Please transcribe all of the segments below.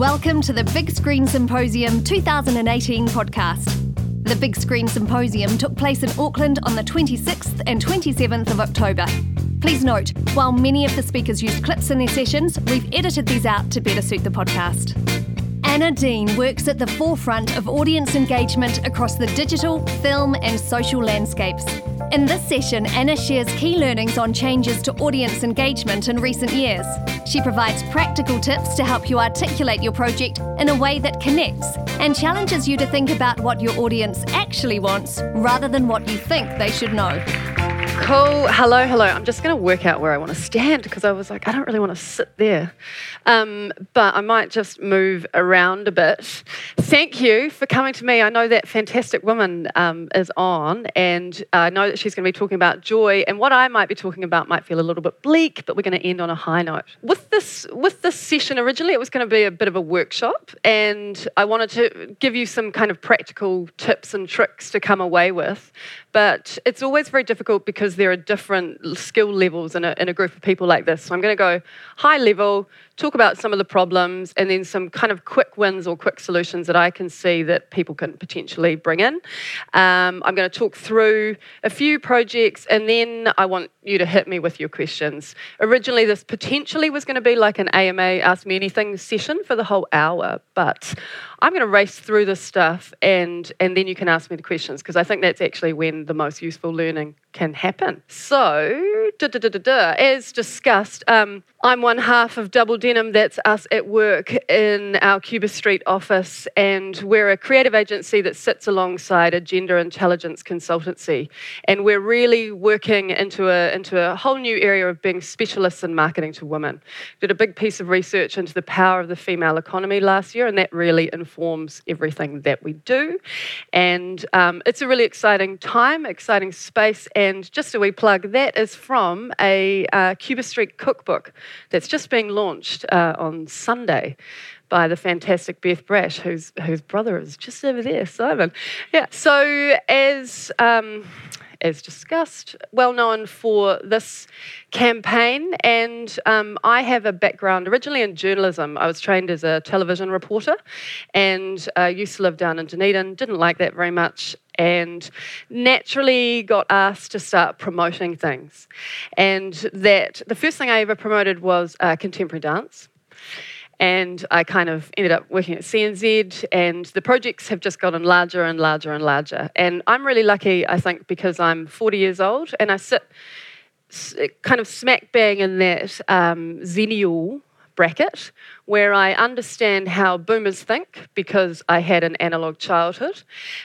Welcome to the Big Screen Symposium 2018 podcast. The Big Screen Symposium took place in Auckland on the 26th and 27th of October. Please note, while many of the speakers used clips in their sessions, we've edited these out to better suit the podcast. Anna Dean works at the forefront of audience engagement across the digital, film, and social landscapes. In this session, Anna shares key learnings on changes to audience engagement in recent years. She provides practical tips to help you articulate your project in a way that connects and challenges you to think about what your audience actually wants rather than what you think they should know. Cool. Hello, hello. I'm just going to work out where I want to stand because I was like, I don't really want to sit there. Um, but I might just move around a bit. Thank you for coming to me. I know that fantastic woman um, is on, and I know that she's going to be talking about joy. And what I might be talking about might feel a little bit bleak, but we're going to end on a high note. With this, with this session originally, it was going to be a bit of a workshop, and I wanted to give you some kind of practical tips and tricks to come away with. But it's always very difficult because there are different skill levels in a, in a group of people like this. So I'm going to go high level, talk about some of the problems, and then some kind of quick wins or quick solutions that I can see that people can potentially bring in. Um, I'm going to talk through a few projects, and then I want you to hit me with your questions. Originally, this potentially was going to be like an AMA Ask Me Anything session for the whole hour, but I'm going to race through this stuff, and, and then you can ask me the questions, because I think that's actually when the most useful learning can happen. So, da, da, da, as discussed, um, I'm one half of Double Denim. That's us at work in our Cuba Street office, and we're a creative agency that sits alongside a gender intelligence consultancy. And we're really working into a, into a whole new area of being specialists in marketing to women. Did a big piece of research into the power of the female economy last year, and that really informs everything that we do. And um, it's a really exciting time, exciting space just a wee plug, that is from a uh, Cuba Street cookbook that's just being launched uh, on Sunday by the fantastic Beth Brash, whose, whose brother is just over there, Simon. Yeah, so as. Um, as discussed, well known for this campaign. And um, I have a background originally in journalism. I was trained as a television reporter and uh, used to live down in Dunedin. Didn't like that very much and naturally got asked to start promoting things. And that the first thing I ever promoted was uh, contemporary dance. And I kind of ended up working at CNZ, and the projects have just gotten larger and larger and larger. And I'm really lucky, I think, because I'm 40 years old and I sit kind of smack bang in that um, bracket where I understand how boomers think because I had an analog childhood,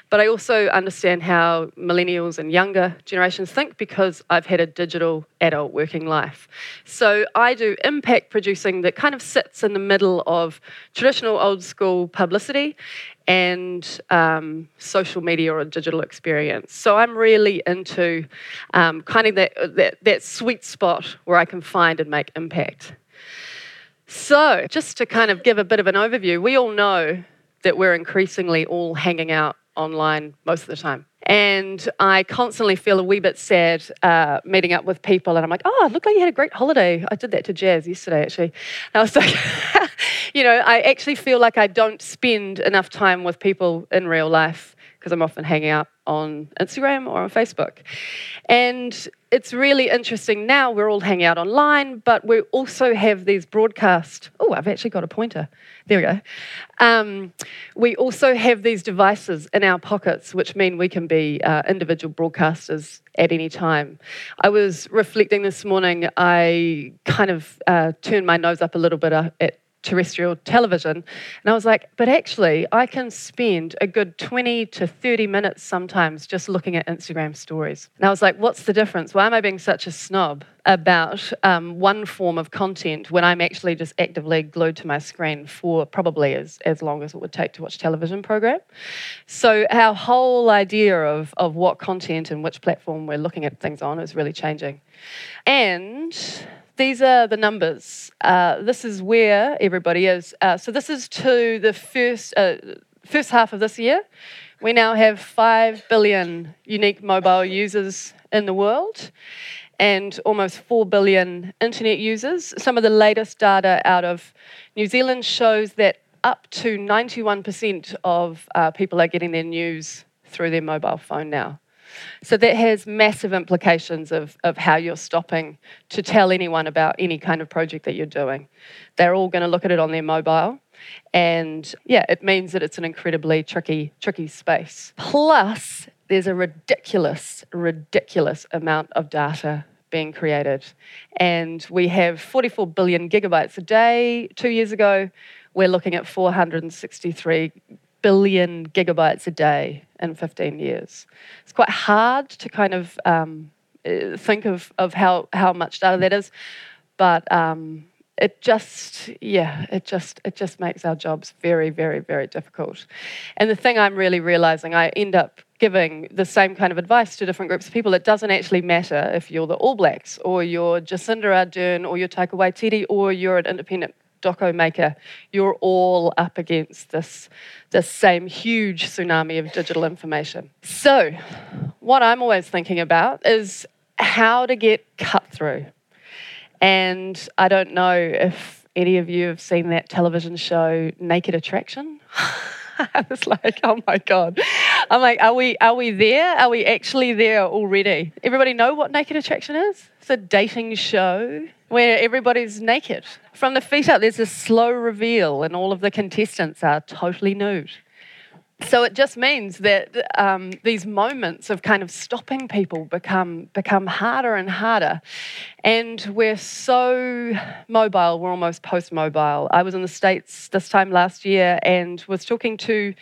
but I also understand how millennials and younger generations think because I've had a digital adult working life. So I do impact producing that kind of sits in the middle of traditional old school publicity and um, social media or a digital experience. So I'm really into um, kind of that, that, that sweet spot where I can find and make impact. So, just to kind of give a bit of an overview, we all know that we're increasingly all hanging out online most of the time. And I constantly feel a wee bit sad uh, meeting up with people, and I'm like, oh, look like you had a great holiday. I did that to Jazz yesterday, actually. And I was like, you know, I actually feel like I don't spend enough time with people in real life because I'm often hanging out on Instagram or on Facebook. And it's really interesting now we're all hanging out online, but we also have these broadcast. Oh, I've actually got a pointer. There we go. Um, we also have these devices in our pockets, which mean we can be uh, individual broadcasters at any time. I was reflecting this morning, I kind of uh, turned my nose up a little bit uh, at terrestrial television. And I was like, but actually, I can spend a good 20 to 30 minutes sometimes just looking at Instagram stories. And I was like, what's the difference? Why am I being such a snob about um, one form of content when I'm actually just actively glued to my screen for probably as, as long as it would take to watch a television program? So, our whole idea of, of what content and which platform we're looking at things on is really changing. And these are the numbers. Uh, this is where everybody is. Uh, so this is to the first uh, first half of this year. We now have five billion unique mobile users in the world, and almost four billion internet users. Some of the latest data out of New Zealand shows that up to 91% of uh, people are getting their news through their mobile phone now. So that has massive implications of, of how you're stopping to tell anyone about any kind of project that you're doing. They're all going to look at it on their mobile. And yeah, it means that it's an incredibly tricky, tricky space. Plus, there's a ridiculous, ridiculous amount of data being created. And we have 44 billion gigabytes a day. Two years ago, we're looking at 463 billion gigabytes a day in 15 years. It's quite hard to kind of um, uh, think of, of how, how much data that is, but um, it just yeah it just it just makes our jobs very very very difficult and the thing i'm really realizing i end up giving the same kind of advice to different groups of people it doesn't actually matter if you're the all blacks or you're jacinda ardern or you're taika waititi or you're an independent doco maker, you're all up against this, this same huge tsunami of digital information. So, what I'm always thinking about is how to get cut through. And I don't know if any of you have seen that television show Naked Attraction. I was like, oh my God. I'm like, are we are we there? Are we actually there already? Everybody know what Naked Attraction is? It's a dating show where everybody's naked. From the feet up, there's a slow reveal, and all of the contestants are totally nude. So it just means that um, these moments of kind of stopping people become become harder and harder, and we're so mobile. We're almost post-mobile. I was in the states this time last year and was talking to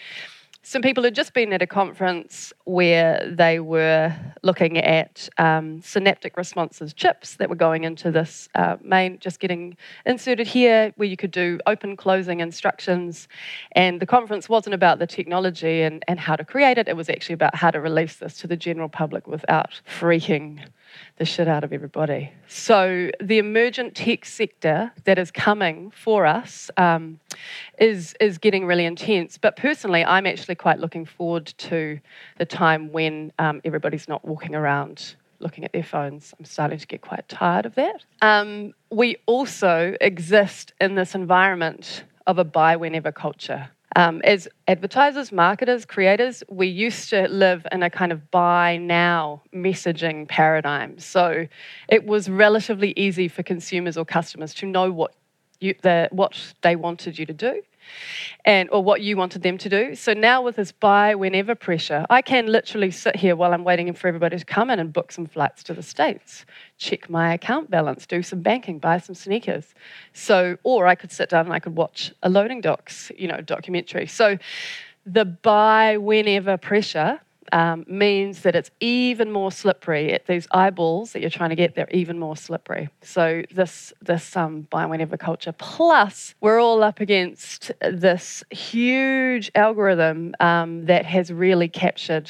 some people had just been at a conference where they were looking at um, synaptic responses chips that were going into this uh, main, just getting inserted here, where you could do open closing instructions. And the conference wasn't about the technology and, and how to create it, it was actually about how to release this to the general public without freaking the shit out of everybody. So, the emergent tech sector that is coming for us um, is, is getting really intense. But personally, I'm actually quite looking forward to the time when um, everybody's not walking around looking at their phones. I'm starting to get quite tired of that. Um, we also exist in this environment of a buy whenever culture. Um, as advertisers, marketers, creators, we used to live in a kind of buy now messaging paradigm. So it was relatively easy for consumers or customers to know what you, the, what they wanted you to do and or what you wanted them to do. So now with this buy whenever pressure, I can literally sit here while I'm waiting for everybody to come in and book some flights to the States, check my account balance, do some banking, buy some sneakers. So or I could sit down and I could watch a loading docs, you know, documentary. So the buy whenever pressure um, means that it's even more slippery. At these eyeballs that you're trying to get, they're even more slippery. So this this um, buy whenever culture. Plus, we're all up against this huge algorithm um, that has really captured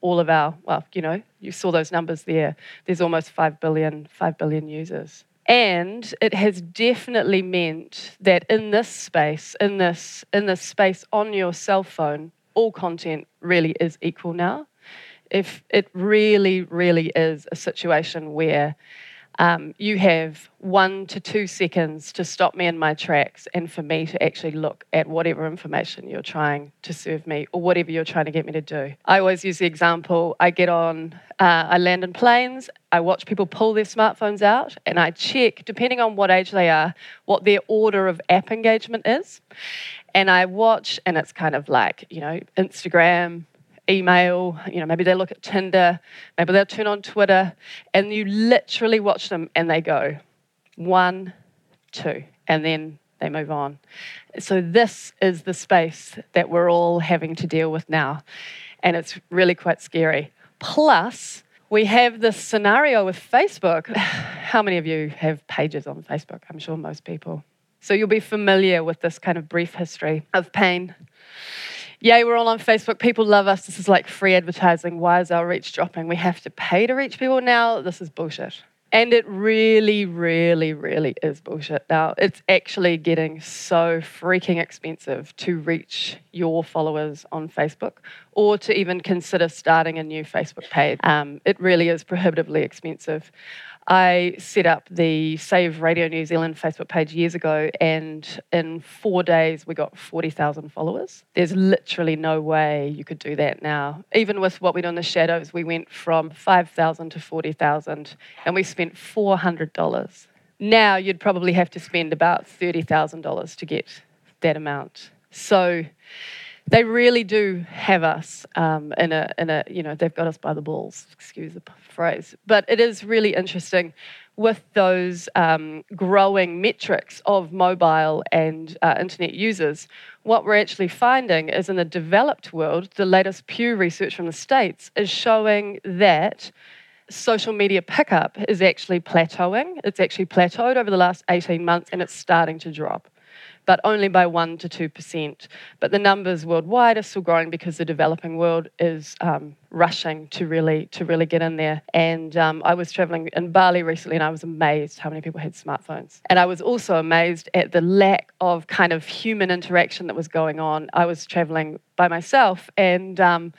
all of our. Well, you know, you saw those numbers there. There's almost five billion five billion users. And it has definitely meant that in this space, in this, in this space on your cell phone, all content really is equal now. If it really, really is a situation where um, you have one to two seconds to stop me in my tracks and for me to actually look at whatever information you're trying to serve me or whatever you're trying to get me to do. I always use the example I get on, uh, I land in planes, I watch people pull their smartphones out, and I check, depending on what age they are, what their order of app engagement is and I watch, and it's kind of like, you know, Instagram, email, you know, maybe they look at Tinder, maybe they'll turn on Twitter, and you literally watch them and they go one, two, and then they move on. So, this is the space that we're all having to deal with now, and it's really quite scary. Plus, we have this scenario with Facebook. How many of you have pages on Facebook? I'm sure most people. So you'll be familiar with this kind of brief history of pain. Yay, we're all on Facebook. People love us. This is like free advertising. Why is our reach dropping? We have to pay to reach people now. This is bullshit. And it really, really, really is bullshit now. It's actually getting so freaking expensive to reach your followers on Facebook or to even consider starting a new Facebook page. Um, it really is prohibitively expensive. I set up the Save Radio New Zealand Facebook page years ago, and in four days we got 40,000 followers. There's literally no way you could do that now. Even with what we do in the shadows, we went from 5,000 to 40,000, and we spent $400. Now you'd probably have to spend about $30,000 to get that amount. So they really do have us um, in a in a you know they've got us by the balls. Excuse the phrase, but it is really interesting with those um, growing metrics of mobile and uh, internet users. What we're actually finding is in the developed world, the latest Pew research from the states is showing that social media pickup is actually plateauing. It's actually plateaued over the last 18 months and it's starting to drop but only by 1% to 2%. But the numbers worldwide are still growing because the developing world is um, rushing to really, to really get in there. And um, I was traveling in Bali recently and I was amazed how many people had smartphones. And I was also amazed at the lack of kind of human interaction that was going on. I was traveling by myself and um,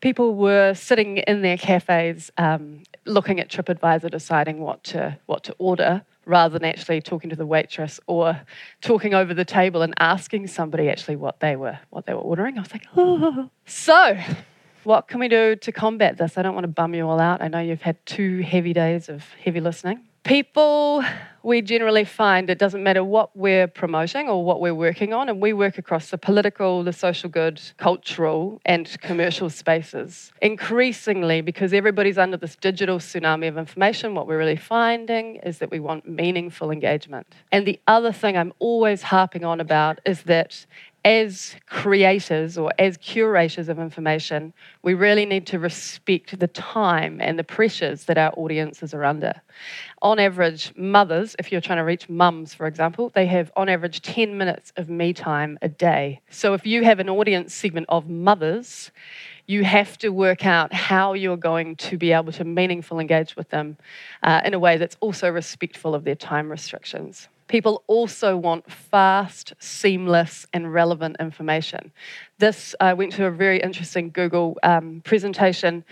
people were sitting in their cafes um, looking at TripAdvisor, deciding what to, what to order rather than actually talking to the waitress or talking over the table and asking somebody actually what they were what they were ordering. I was like, oh. So, what can we do to combat this? I don't want to bum you all out. I know you've had two heavy days of heavy listening. People, we generally find it doesn't matter what we're promoting or what we're working on, and we work across the political, the social good, cultural, and commercial spaces. Increasingly, because everybody's under this digital tsunami of information, what we're really finding is that we want meaningful engagement. And the other thing I'm always harping on about is that as creators or as curators of information, we really need to respect the time and the pressures that our audiences are under. On average, mothers, if you're trying to reach mums, for example, they have on average 10 minutes of me time a day. So if you have an audience segment of mothers, you have to work out how you're going to be able to meaningful engage with them uh, in a way that's also respectful of their time restrictions. People also want fast, seamless, and relevant information. This, I went to a very interesting Google um, presentation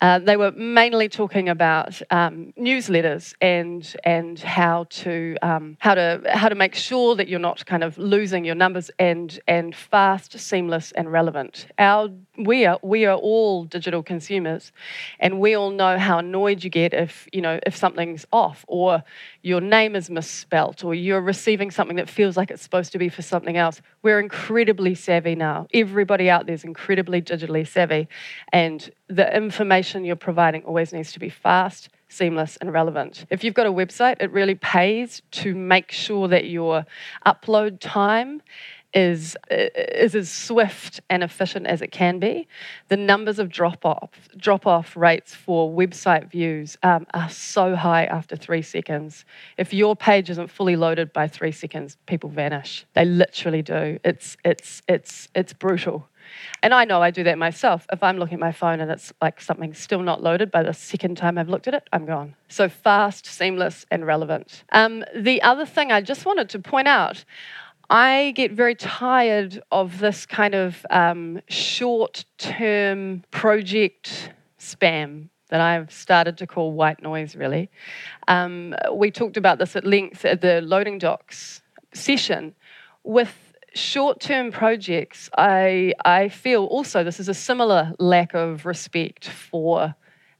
uh, they were mainly talking about um, newsletters and and how to um, how to how to make sure that you're not kind of losing your numbers and and fast, seamless, and relevant. Our we are we are all digital consumers, and we all know how annoyed you get if you know if something's off or your name is misspelt or you're receiving something that feels like it's supposed to be for something else. We're incredibly savvy now. Everybody out there is incredibly digitally savvy, and the information you're providing always needs to be fast, seamless, and relevant. If you've got a website, it really pays to make sure that your upload time is, is as swift and efficient as it can be. The numbers of drop off drop off rates for website views um, are so high after three seconds. If your page isn't fully loaded by three seconds, people vanish. They literally do. It's it's it's it's brutal. And I know I do that myself. If I'm looking at my phone and it's like something still not loaded by the second time I've looked at it, I'm gone. So fast, seamless, and relevant. Um, the other thing I just wanted to point out I get very tired of this kind of um, short term project spam that I've started to call white noise, really. Um, we talked about this at length at the loading docs session. With short term projects, I, I feel also this is a similar lack of respect for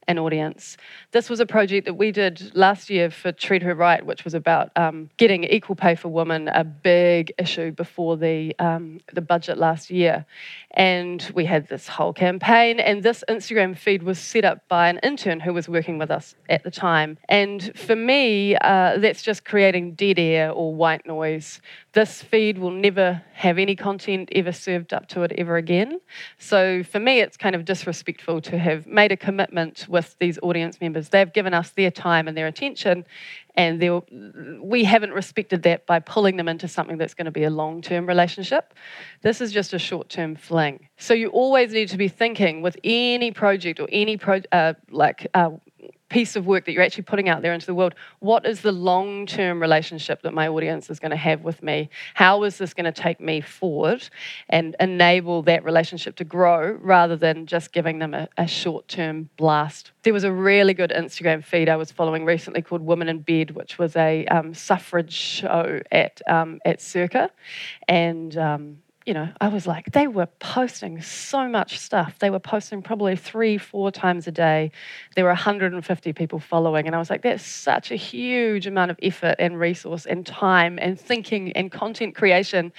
an audience. This was a project that we did last year for Treat Her Right, which was about um, getting equal pay for women, a big issue before the um, the budget last year. And we had this whole campaign, and this Instagram feed was set up by an intern who was working with us at the time. And for me, uh, that's just creating dead air or white noise. This feed will never have any content ever served up to it ever again. So for me, it's kind of disrespectful to have made a commitment with these audience members. They've given us their time and their attention, and we haven't respected that by pulling them into something that's going to be a long term relationship. This is just a short term fling. So you always need to be thinking with any project or any pro, uh, like uh, piece of work that you're actually putting out there into the world, what is the long term relationship that my audience is going to have with me? How is this going to take me forward and enable that relationship to grow rather than just giving them a, a short term blast? There was a really good Instagram feed I was following recently called Women in Bed, which was a um, suffrage show at, um, at Circa. And um, you know, I was like, they were posting so much stuff. They were posting probably three, four times a day. There were 150 people following. And I was like, that's such a huge amount of effort and resource and time and thinking and content creation.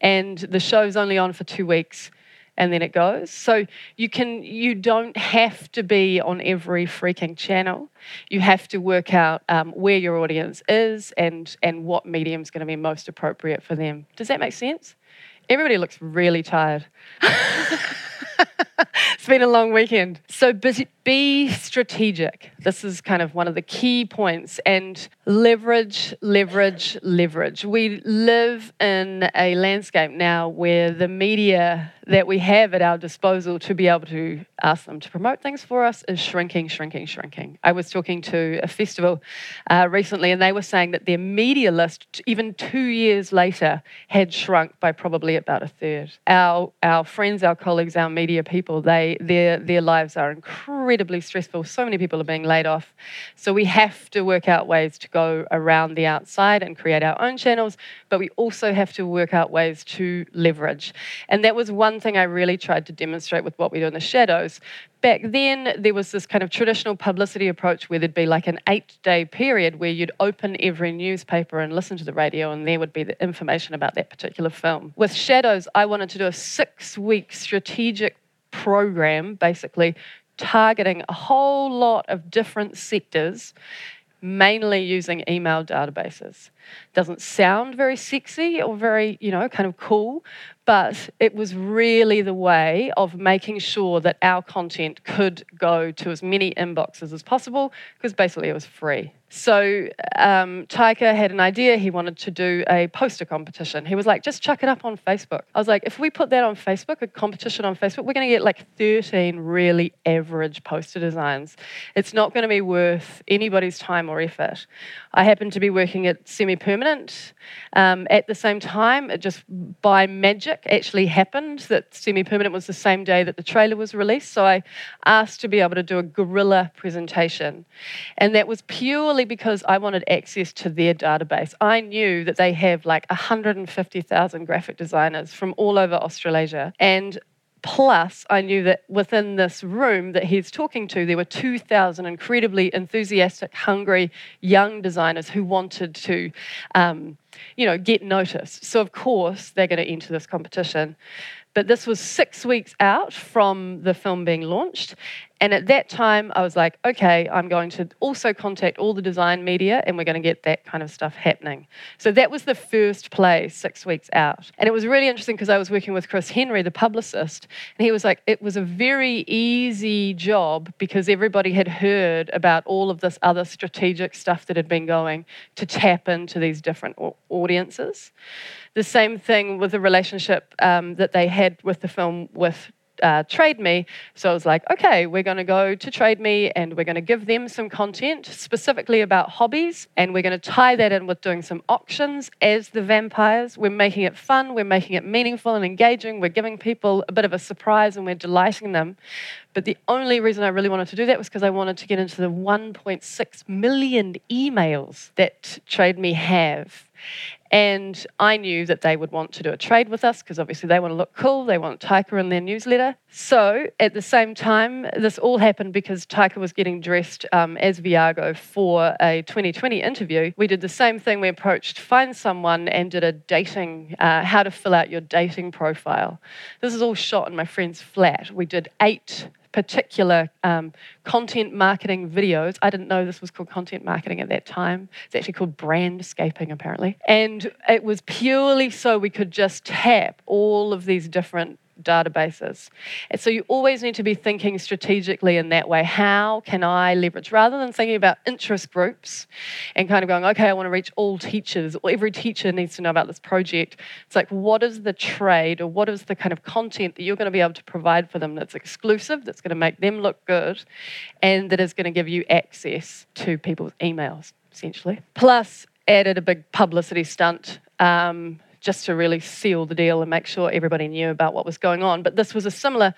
And the show's only on for two weeks and then it goes. So you can you don't have to be on every freaking channel. You have to work out um, where your audience is and and what medium is going to be most appropriate for them. Does that make sense? Everybody looks really tired. it's been a long weekend. So be, be strategic. This is kind of one of the key points. And leverage, leverage, leverage. We live in a landscape now where the media that we have at our disposal to be able to ask them to promote things for us is shrinking, shrinking, shrinking. I was talking to a festival uh, recently, and they were saying that their media list, even two years later, had shrunk by probably about a third. Our our friends, our colleagues, our media people, they their their lives are incredibly stressful. So many people are being laid off, so we have to work out ways to go around the outside and create our own channels, but we also have to work out ways to leverage. And that was one thing I really tried to demonstrate with what we do in the shadows. Back then, there was this kind of traditional publicity approach where there'd be like an eight day period where you'd open every newspaper and listen to the radio, and there would be the information about that particular film. With Shadows, I wanted to do a six week strategic program, basically targeting a whole lot of different sectors mainly using email databases. Doesn't sound very sexy or very, you know, kind of cool, but it was really the way of making sure that our content could go to as many inboxes as possible because basically it was free. So um, Taika had an idea. He wanted to do a poster competition. He was like, just chuck it up on Facebook. I was like, if we put that on Facebook, a competition on Facebook, we're going to get like 13 really average poster designs. It's not going to be worth anybody's time or effort. I happened to be working at Semi Permanent um, at the same time. It just by magic actually happened that Semi Permanent was the same day that the trailer was released. So I asked to be able to do a guerrilla presentation. And that was purely because I wanted access to their database. I knew that they have like 150,000 graphic designers from all over Australasia. And Plus, I knew that within this room that he's talking to, there were 2,000 incredibly enthusiastic, hungry young designers who wanted to, um, you know, get noticed. So, of course, they're going to enter this competition. But this was six weeks out from the film being launched. And at that time, I was like, okay, I'm going to also contact all the design media and we're going to get that kind of stuff happening. So that was the first play six weeks out. And it was really interesting because I was working with Chris Henry, the publicist, and he was like, it was a very easy job because everybody had heard about all of this other strategic stuff that had been going to tap into these different audiences. The same thing with the relationship um, that they had with the film with uh, Trade Me. So I was like, okay, we're going to go to Trade Me and we're going to give them some content specifically about hobbies. And we're going to tie that in with doing some auctions as the vampires. We're making it fun, we're making it meaningful and engaging. We're giving people a bit of a surprise and we're delighting them. But the only reason I really wanted to do that was because I wanted to get into the 1.6 million emails that Trade Me have. And I knew that they would want to do a trade with us because obviously they want to look cool, they want Taika in their newsletter. So at the same time, this all happened because Taika was getting dressed um, as Viago for a 2020 interview. We did the same thing. We approached Find Someone and did a dating, uh, how to fill out your dating profile. This is all shot in my friend's flat. We did eight particular um, content marketing videos. I didn't know this was called content marketing at that time. It's actually called brandscaping, apparently. And it was purely so we could just tap all of these different databases. And so you always need to be thinking strategically in that way. How can I leverage, rather than thinking about interest groups and kind of going, okay, I want to reach all teachers, or every teacher needs to know about this project. It's like, what is the trade or what is the kind of content that you're going to be able to provide for them that's exclusive, that's going to make them look good, and that is going to give you access to people's emails, essentially. Plus, added a big publicity stunt um, just to really seal the deal and make sure everybody knew about what was going on. But this was a similar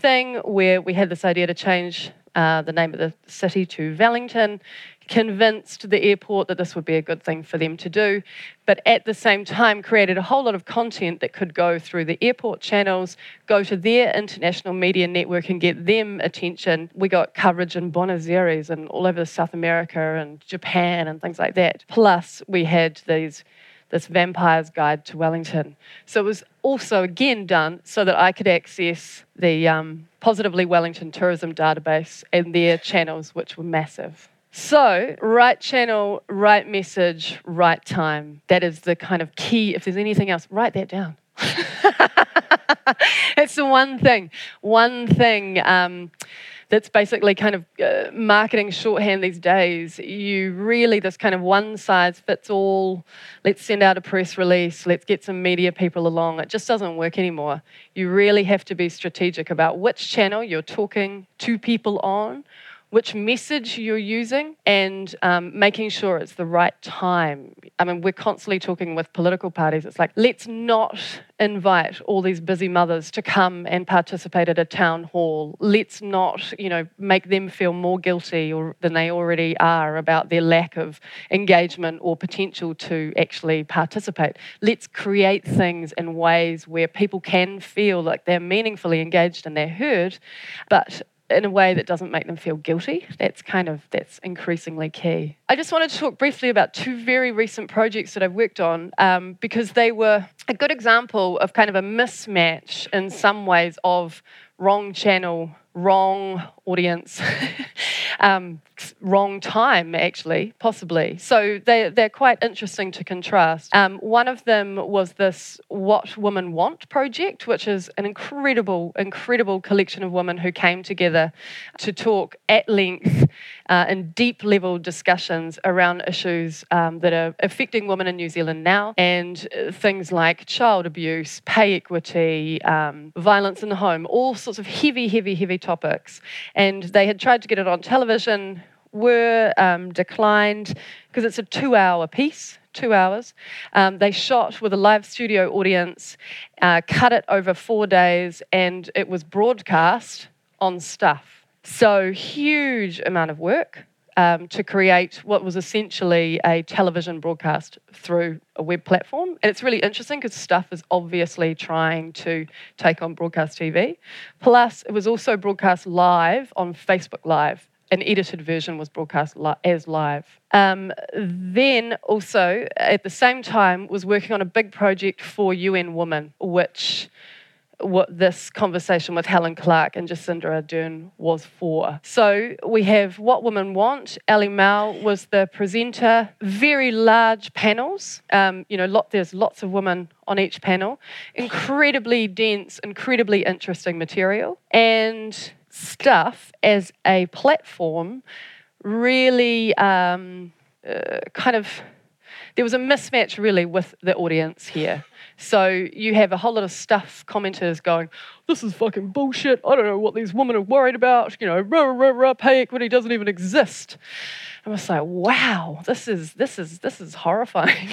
thing where we had this idea to change uh, the name of the city to Wellington, convinced the airport that this would be a good thing for them to do, but at the same time created a whole lot of content that could go through the airport channels, go to their international media network and get them attention. We got coverage in Buenos Aires and all over South America and Japan and things like that. Plus, we had these this Vampire's Guide to Wellington. So it was also again done so that I could access the um, Positively Wellington tourism database and their channels, which were massive. So, right channel, right message, right time. That is the kind of key. If there's anything else, write that down. it's the one thing, one thing. Um, that's basically kind of uh, marketing shorthand these days. You really, this kind of one size fits all, let's send out a press release, let's get some media people along. It just doesn't work anymore. You really have to be strategic about which channel you're talking to people on, which message you're using and um, making sure it's the right time. I mean, we're constantly talking with political parties. It's like, let's not invite all these busy mothers to come and participate at a town hall. Let's not, you know, make them feel more guilty or, than they already are about their lack of engagement or potential to actually participate. Let's create things in ways where people can feel like they're meaningfully engaged and they're heard, but in a way that doesn't make them feel guilty. That's kind of that's increasingly key. I just wanted to talk briefly about two very recent projects that I've worked on um, because they were a good example of kind of a mismatch in some ways of wrong channel, wrong audience, um, wrong time, actually, possibly. So they, they're quite interesting to contrast. Um, one of them was this What Women Want project, which is an incredible, incredible collection of women who came together to talk at length uh, in deep level discussions around issues um, that are affecting women in New Zealand now and uh, things like child abuse, pay equity, um, violence in the home, all sorts of heavy, heavy, heavy topics. And they had tried to get it on television, were um, declined because it's a two hour piece. Two hours. Um, they shot with a live studio audience, uh, cut it over four days, and it was broadcast on stuff. So, huge amount of work um, to create what was essentially a television broadcast through a web platform. And it's really interesting because Stuff is obviously trying to take on broadcast TV. Plus, it was also broadcast live on Facebook Live. An edited version was broadcast li- as live. Um, then, also at the same time, was working on a big project for UN Women, which what this conversation with Helen Clark and Jacinda Ardern was for. So we have What Women Want. Ali Mau was the presenter. Very large panels. Um, you know, lot, there's lots of women on each panel. Incredibly dense, incredibly interesting material. And stuff as a platform really um, uh, kind of there was a mismatch really with the audience here. So you have a whole lot of stuff commenters going, this is fucking bullshit. I don't know what these women are worried about. You know, rah, rah, rah, pay equity doesn't even exist. I was like, wow, this is this is this is horrifying,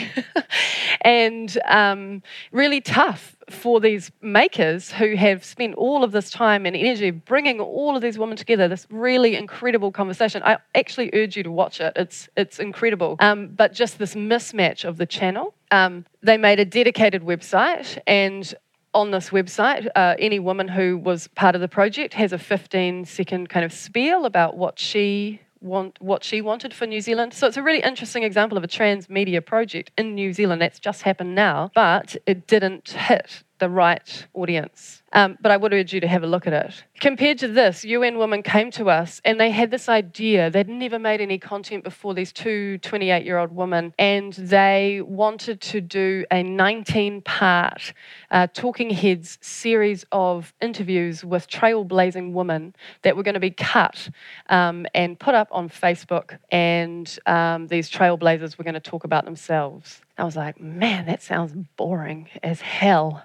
and um, really tough for these makers who have spent all of this time and energy bringing all of these women together. This really incredible conversation. I actually urge you to watch it. It's it's incredible. Um, but just this mismatch of the channel. Um, they made a dedicated website and on this website, uh, any woman who was part of the project has a 15 second kind of spiel about what she want what she wanted for New Zealand. So it's a really interesting example of a transmedia project in New Zealand that's just happened now, but it didn't hit the right audience. Um, but I would urge you to have a look at it. Compared to this, UN Women came to us and they had this idea. They'd never made any content before, these two 28 year old women, and they wanted to do a 19 part uh, Talking Heads series of interviews with trailblazing women that were going to be cut um, and put up on Facebook. And um, these trailblazers were going to talk about themselves. I was like, man, that sounds boring as hell.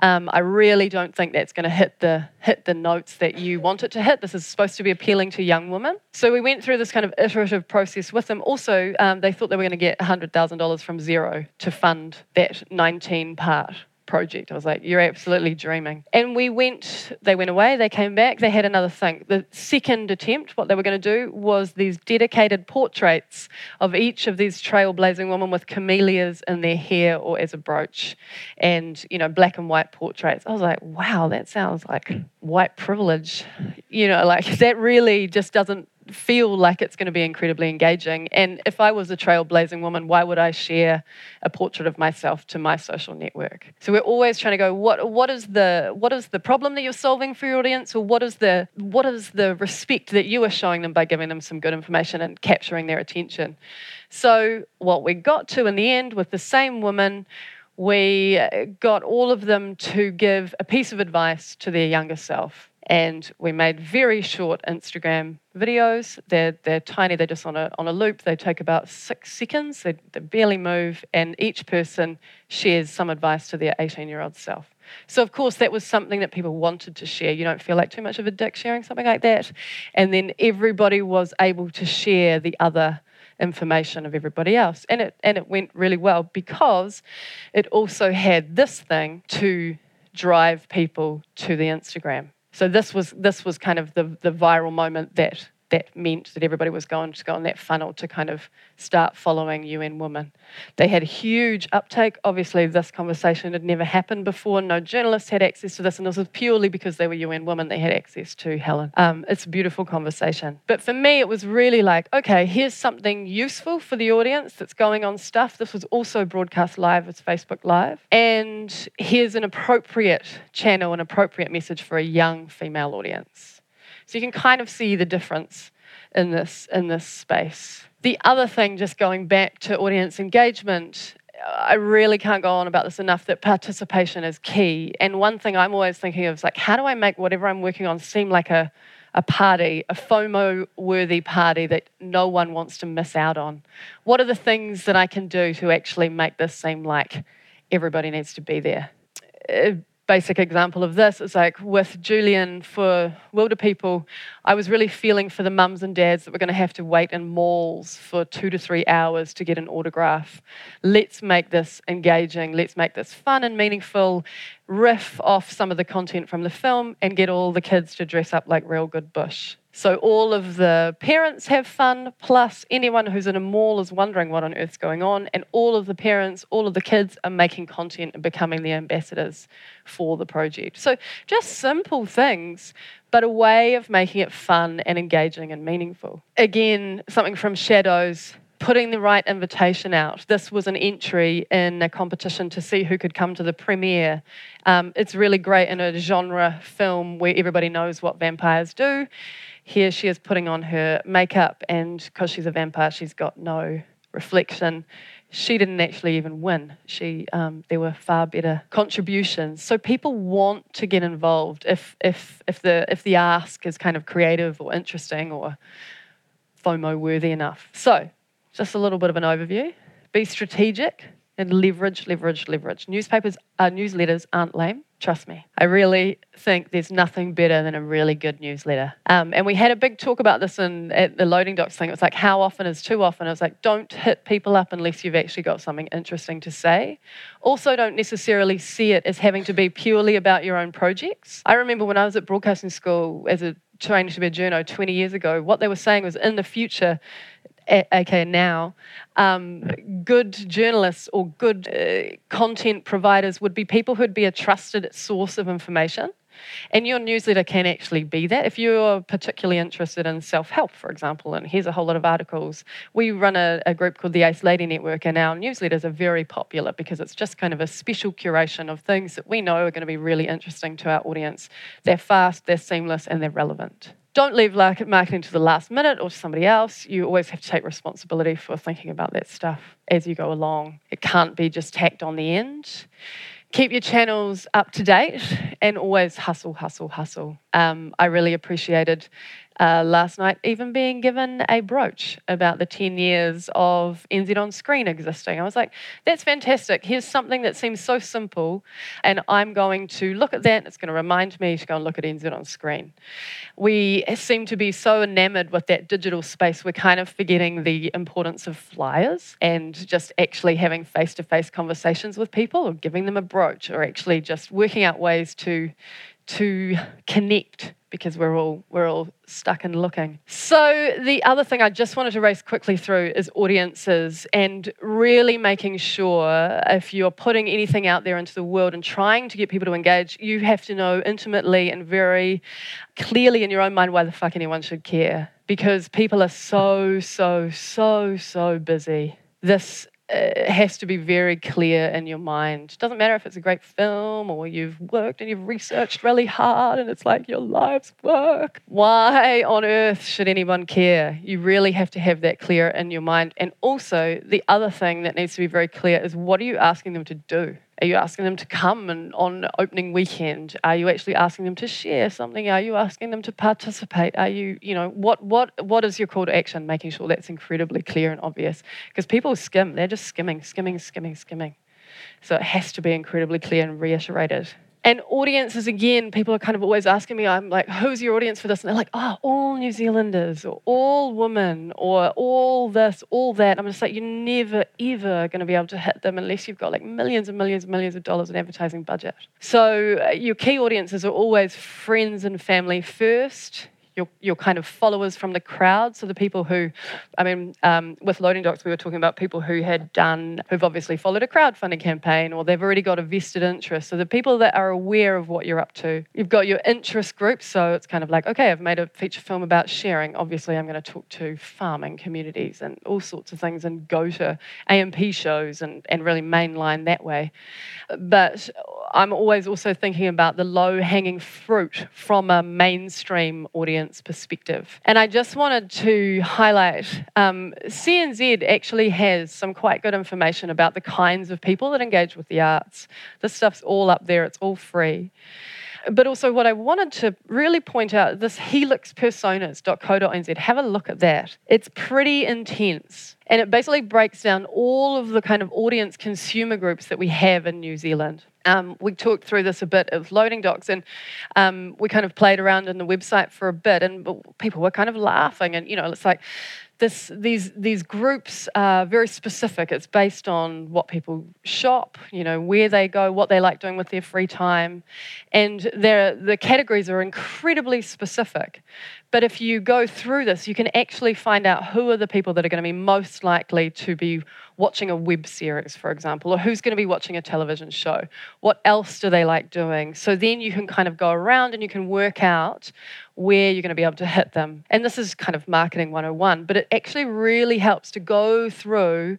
Um, I really don't think that's going to hit the hit the notes that you want it to hit. This is supposed to be appealing to young women. So we went through this kind of iterative process with them. Also, um, they thought they were going to get $100,000 from zero to fund that 19 part project. I was like, you're absolutely dreaming. And we went, they went away, they came back, they had another thing. The second attempt, what they were going to do was these dedicated portraits of each of these trailblazing women with camellias in their hair or as a brooch and, you know, black and white portraits. I was like, wow, that sounds like hmm. white privilege. You know, like that really just doesn't feel like it's going to be incredibly engaging. And if I was a trailblazing woman, why would I share a portrait of myself to my social network? So we're always trying to go, what what is the what is the problem that you're solving for your audience, or what is the what is the respect that you are showing them by giving them some good information and capturing their attention? So what we got to in the end with the same woman we got all of them to give a piece of advice to their younger self and we made very short Instagram videos. They're, they're tiny, they're just on a, on a loop. They take about six seconds, they, they barely move, and each person shares some advice to their 18 year old self. So, of course, that was something that people wanted to share. You don't feel like too much of a dick sharing something like that. And then everybody was able to share the other information of everybody else. And it, and it went really well because it also had this thing to drive people to the Instagram. So this was this was kind of the the viral moment that that meant that everybody was going to go on that funnel to kind of start following UN Women. They had huge uptake. Obviously, this conversation had never happened before. No journalists had access to this, and this was purely because they were UN Women. They had access to Helen. Um, it's a beautiful conversation. But for me, it was really like, okay, here's something useful for the audience that's going on stuff. This was also broadcast live. It's Facebook Live, and here's an appropriate channel, an appropriate message for a young female audience. So you can kind of see the difference in this, in this space. The other thing, just going back to audience engagement, I really can't go on about this enough that participation is key. And one thing I'm always thinking of is like, how do I make whatever I'm working on seem like a, a party, a FOMO worthy party that no one wants to miss out on? What are the things that I can do to actually make this seem like everybody needs to be there? Uh, Basic example of this is like with Julian for Wilderpeople, I was really feeling for the mums and dads that were going to have to wait in malls for two to three hours to get an autograph. Let's make this engaging, let's make this fun and meaningful, riff off some of the content from the film, and get all the kids to dress up like real good bush. So all of the parents have fun, plus anyone who's in a mall is wondering what on earth's going on, and all of the parents, all of the kids are making content and becoming the ambassadors for the project. So just simple things, but a way of making it fun and engaging and meaningful. Again, something from Shadows putting the right invitation out. This was an entry in a competition to see who could come to the premiere. Um, it's really great in a genre film where everybody knows what vampires do. Here she is putting on her makeup, and because she's a vampire, she's got no reflection. She didn't actually even win. She, um, there were far better contributions. So people want to get involved if, if, if, the, if the ask is kind of creative or interesting or FOMO worthy enough. So, just a little bit of an overview. Be strategic and leverage, leverage, leverage. Newspapers, uh, newsletters aren't lame. Trust me. I really think there's nothing better than a really good newsletter. Um, and we had a big talk about this in at the loading docs thing. It was like, how often is too often? It was like, don't hit people up unless you've actually got something interesting to say. Also, don't necessarily see it as having to be purely about your own projects. I remember when I was at broadcasting school as a training to be a journo 20 years ago, what they were saying was in the future, aka now, um, good journalists or good uh, content providers would be people who'd be a trusted source of information. And your newsletter can actually be that. If you're particularly interested in self help, for example, and here's a whole lot of articles, we run a, a, group called the Ace Lady Network, and our newsletters are very popular because it's just kind of a special curation of things that we know are going to be really interesting to our audience. They're fast, they're seamless, and they're relevant don't leave marketing to the last minute or to somebody else. You always have to take responsibility for thinking about that stuff as you go along. It can't be just tacked on the end. Keep your channels up to date and always hustle, hustle, hustle. Um, I really appreciated uh, last night, even being given a brooch about the 10 years of NZ on screen existing. I was like, that's fantastic. Here's something that seems so simple, and I'm going to look at that. It's going to remind me to go and look at NZ on screen. We seem to be so enamored with that digital space, we're kind of forgetting the importance of flyers and just actually having face to face conversations with people or giving them a brooch or actually just working out ways to to connect because we're all we're all stuck and looking. So the other thing I just wanted to race quickly through is audiences and really making sure if you're putting anything out there into the world and trying to get people to engage, you have to know intimately and very clearly in your own mind why the fuck anyone should care because people are so so so so busy. This it has to be very clear in your mind. Doesn't matter if it's a great film or you've worked and you've researched really hard and it's like your life's work. Why on earth should anyone care? You really have to have that clear in your mind. And also, the other thing that needs to be very clear is what are you asking them to do? Are you asking them to come and on opening weekend? Are you actually asking them to share something? Are you asking them to participate? Are you, you know, what what what is your call to action? Making sure that's incredibly clear and obvious. Because people skim, they're just skimming, skimming, skimming, skimming. So it has to be incredibly clear and reiterated. And audiences, again, people are kind of always asking me, I'm like, who's your audience for this? And they're like, oh, all New Zealanders, or all women, or all this, all that. I'm just like, you're never, ever going to be able to hit them unless you've got like millions and millions and millions of dollars in advertising budget. So uh, your key audiences are always friends and family first your, your kind of followers from the crowd. So the people who, I mean, um, with Loading Docs, we were talking about people who had done, who've obviously followed a crowdfunding campaign or they've already got a vested interest. So the people that are aware of what you're up to. You've got your interest groups. So it's kind of like, okay, I've made a feature film about sharing. Obviously, I'm going to talk to farming communities and all sorts of things and go to A&P shows and, and really mainline that way. But I'm always also thinking about the low hanging fruit from a mainstream audience perspective. And I just wanted to highlight um, CNZ actually has some quite good information about the kinds of people that engage with the arts. This stuff's all up there, it's all free. But also, what I wanted to really point out this helixpersonas.co.nz, have a look at that. It's pretty intense. And it basically breaks down all of the kind of audience consumer groups that we have in New Zealand. Um, we talked through this a bit of Loading Docs and um, we kind of played around in the website for a bit and people were kind of laughing and you know it's like this, these, these groups are very specific. It's based on what people shop, you know, where they go, what they like doing with their free time. And the categories are incredibly specific. But if you go through this, you can actually find out who are the people that are going to be most likely to be watching a web series, for example, or who's going to be watching a television show. What else do they like doing? So then you can kind of go around and you can work out where you're going to be able to hit them. And this is kind of marketing 101, but it actually really helps to go through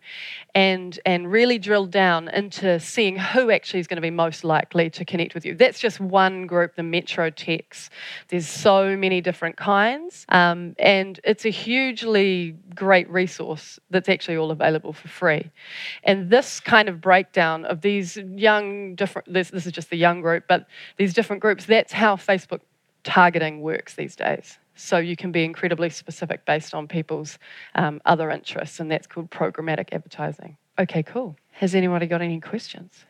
and and really drill down into seeing who actually is going to be most likely to connect with you. That's just one group, the Metro Techs. There's so many different kinds, um, and it's a hugely great resource that's actually all available for free. And this kind of breakdown of these young different this, this is just the young group, but these different groups. That's how Facebook targeting works these days. So you can be incredibly specific based on people's um, other interests, and that's called programmatic advertising. Okay, cool. Has anybody got any questions?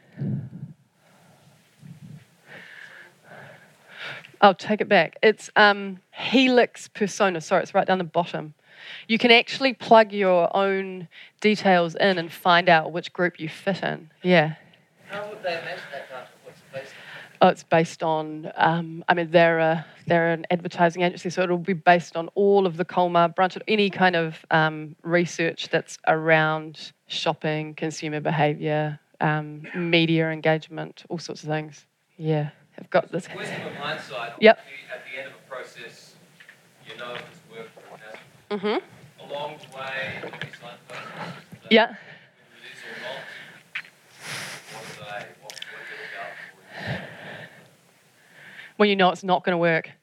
I'll take it back. It's um, Helix Persona. Sorry, it's right down the bottom. You can actually plug your own details in and find out which group you fit in. Yeah. How would they measure that data? Oh, it's based on, um, I mean, they're, a, they're an advertising agency, so it'll be based on all of the Colmar Brunton, any kind of um, research that's around shopping, consumer behaviour, um, media engagement, all sorts of things. Yeah. I've got this. Wisdom of hindsight. Yep. At the end of a process, you know if it's worked or it hasn't. Mm-hmm. Along the way, Yeah. whether it is or not. What are they? What, what do you look out for? When you know it's not going to work.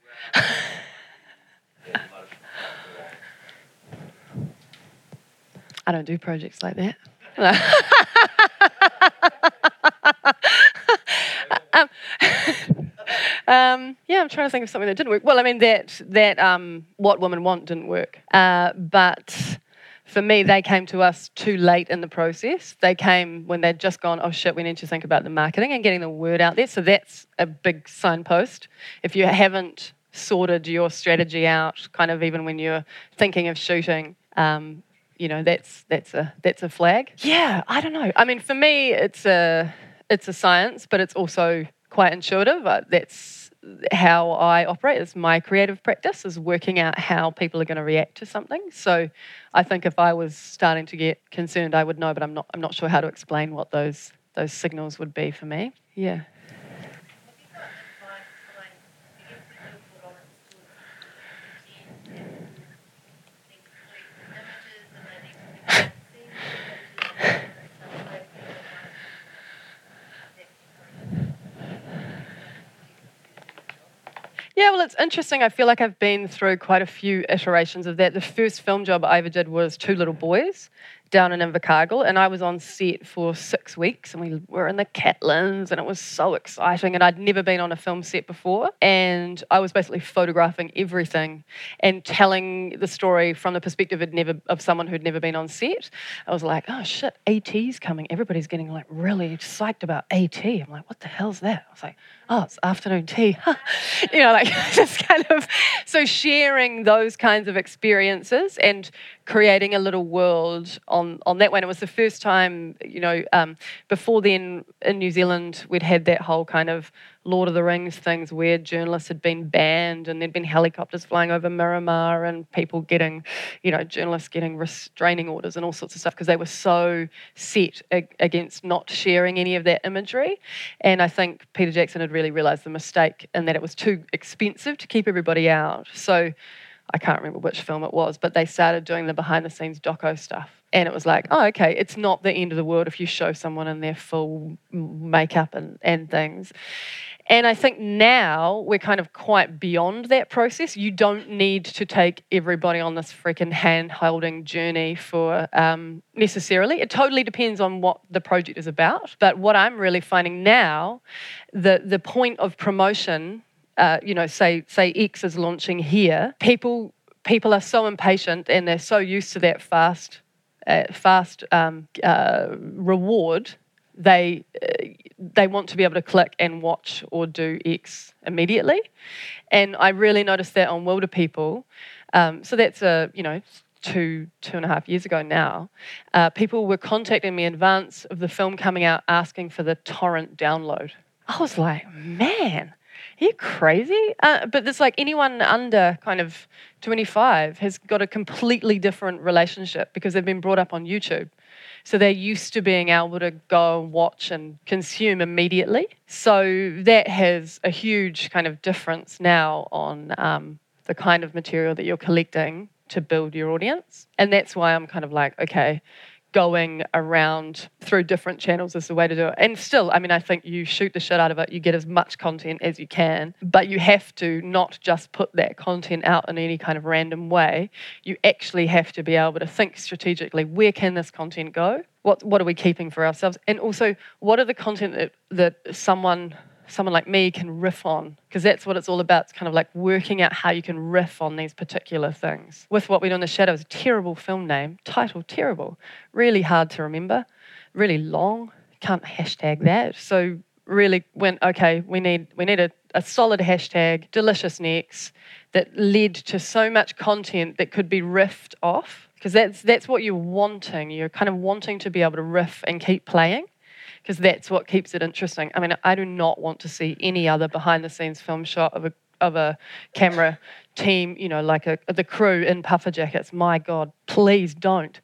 I don't do projects like that. um, um, yeah, I'm trying to think of something that didn't work. Well, I mean that that um, what women want didn't work, uh, but for me, they came to us too late in the process. They came when they'd just gone, oh shit, we need to think about the marketing and getting the word out there. So that's a big signpost. If you haven't sorted your strategy out, kind of even when you're thinking of shooting, um, you know, that's that's a that's a flag. Yeah, I don't know. I mean, for me, it's a it's a science, but it's also quite intuitive. Uh, That's how I operate. It's my creative practice is working out how people are going to react to something. So, I think if I was starting to get concerned, I would know, but I'm not. I'm not sure how to explain what those those signals would be for me. Yeah. It's interesting. I feel like I've been through quite a few iterations of that. The first film job I ever did was Two Little Boys down in Invercargill, and I was on set for six weeks, and we were in the Catlins, and it was so exciting. And I'd never been on a film set before, and I was basically photographing everything and telling the story from the perspective of never of someone who'd never been on set. I was like, oh shit, AT's coming. Everybody's getting like really psyched about AT. I'm like, what the hell's that? I was like, oh, it's afternoon tea. you know, like just kind of so sharing those kinds of experiences and creating a little world on on that one. It was the first time, you know, um, before then in New Zealand we'd had that whole kind of Lord of the Rings things where journalists had been banned and there'd been helicopters flying over Miramar and people getting, you know, journalists getting restraining orders and all sorts of stuff because they were so set ag- against not sharing any of that imagery. And I think Peter Jackson had really realised the mistake in that it was too expensive to keep everybody out. So I can't remember which film it was, but they started doing the behind the scenes doco stuff. And it was like, oh, okay, it's not the end of the world if you show someone in their full makeup and, and things. And I think now we're kind of quite beyond that process. You don't need to take everybody on this freaking hand holding journey for um, necessarily. It totally depends on what the project is about. But what I'm really finding now, the, the point of promotion uh, you know, say say X is launching here, people people are so impatient and they're so used to that fast uh, fast um, uh, reward. They uh, they want to be able to click and watch or do X immediately, and I really noticed that on Wilderpeople. Um, so that's a you know two two and a half years ago now. Uh, people were contacting me in advance of the film coming out, asking for the torrent download. I was like, man, you crazy? Uh, but it's like anyone under kind of 25 has got a completely different relationship because they've been brought up on YouTube. So they're used to being able to go and watch and consume immediately. So that has a huge kind of difference now on um, the kind of material that you're collecting to build your audience. And that's why I'm kind of like, okay, going around through different channels is the way to do it. And still, I mean, I think you shoot the shit out of it, you get as much content as you can, but you have to not just put that content out in any kind of random way. You actually have to be able to think strategically where can this content go? What, what are we keeping for ourselves? And also, what are the content that, that someone someone like me can riff on because that's what it's all about. It's kind of like working out how you can riff on these particular things. With What We Do in the Shadows, terrible film name, title terrible, really hard to remember, really long. Can't hashtag that. So really went okay. We need we need a, a solid hashtag, delicious necks, that led to so much content that could be riffed off because that's that's what you're wanting. You're kind of wanting to be able to riff and keep playing because that's what keeps it interesting. I mean, I do not want to see any other behind the scenes film shot of a of a camera team, you know, like a, the crew in puffer jackets. My God, please don't.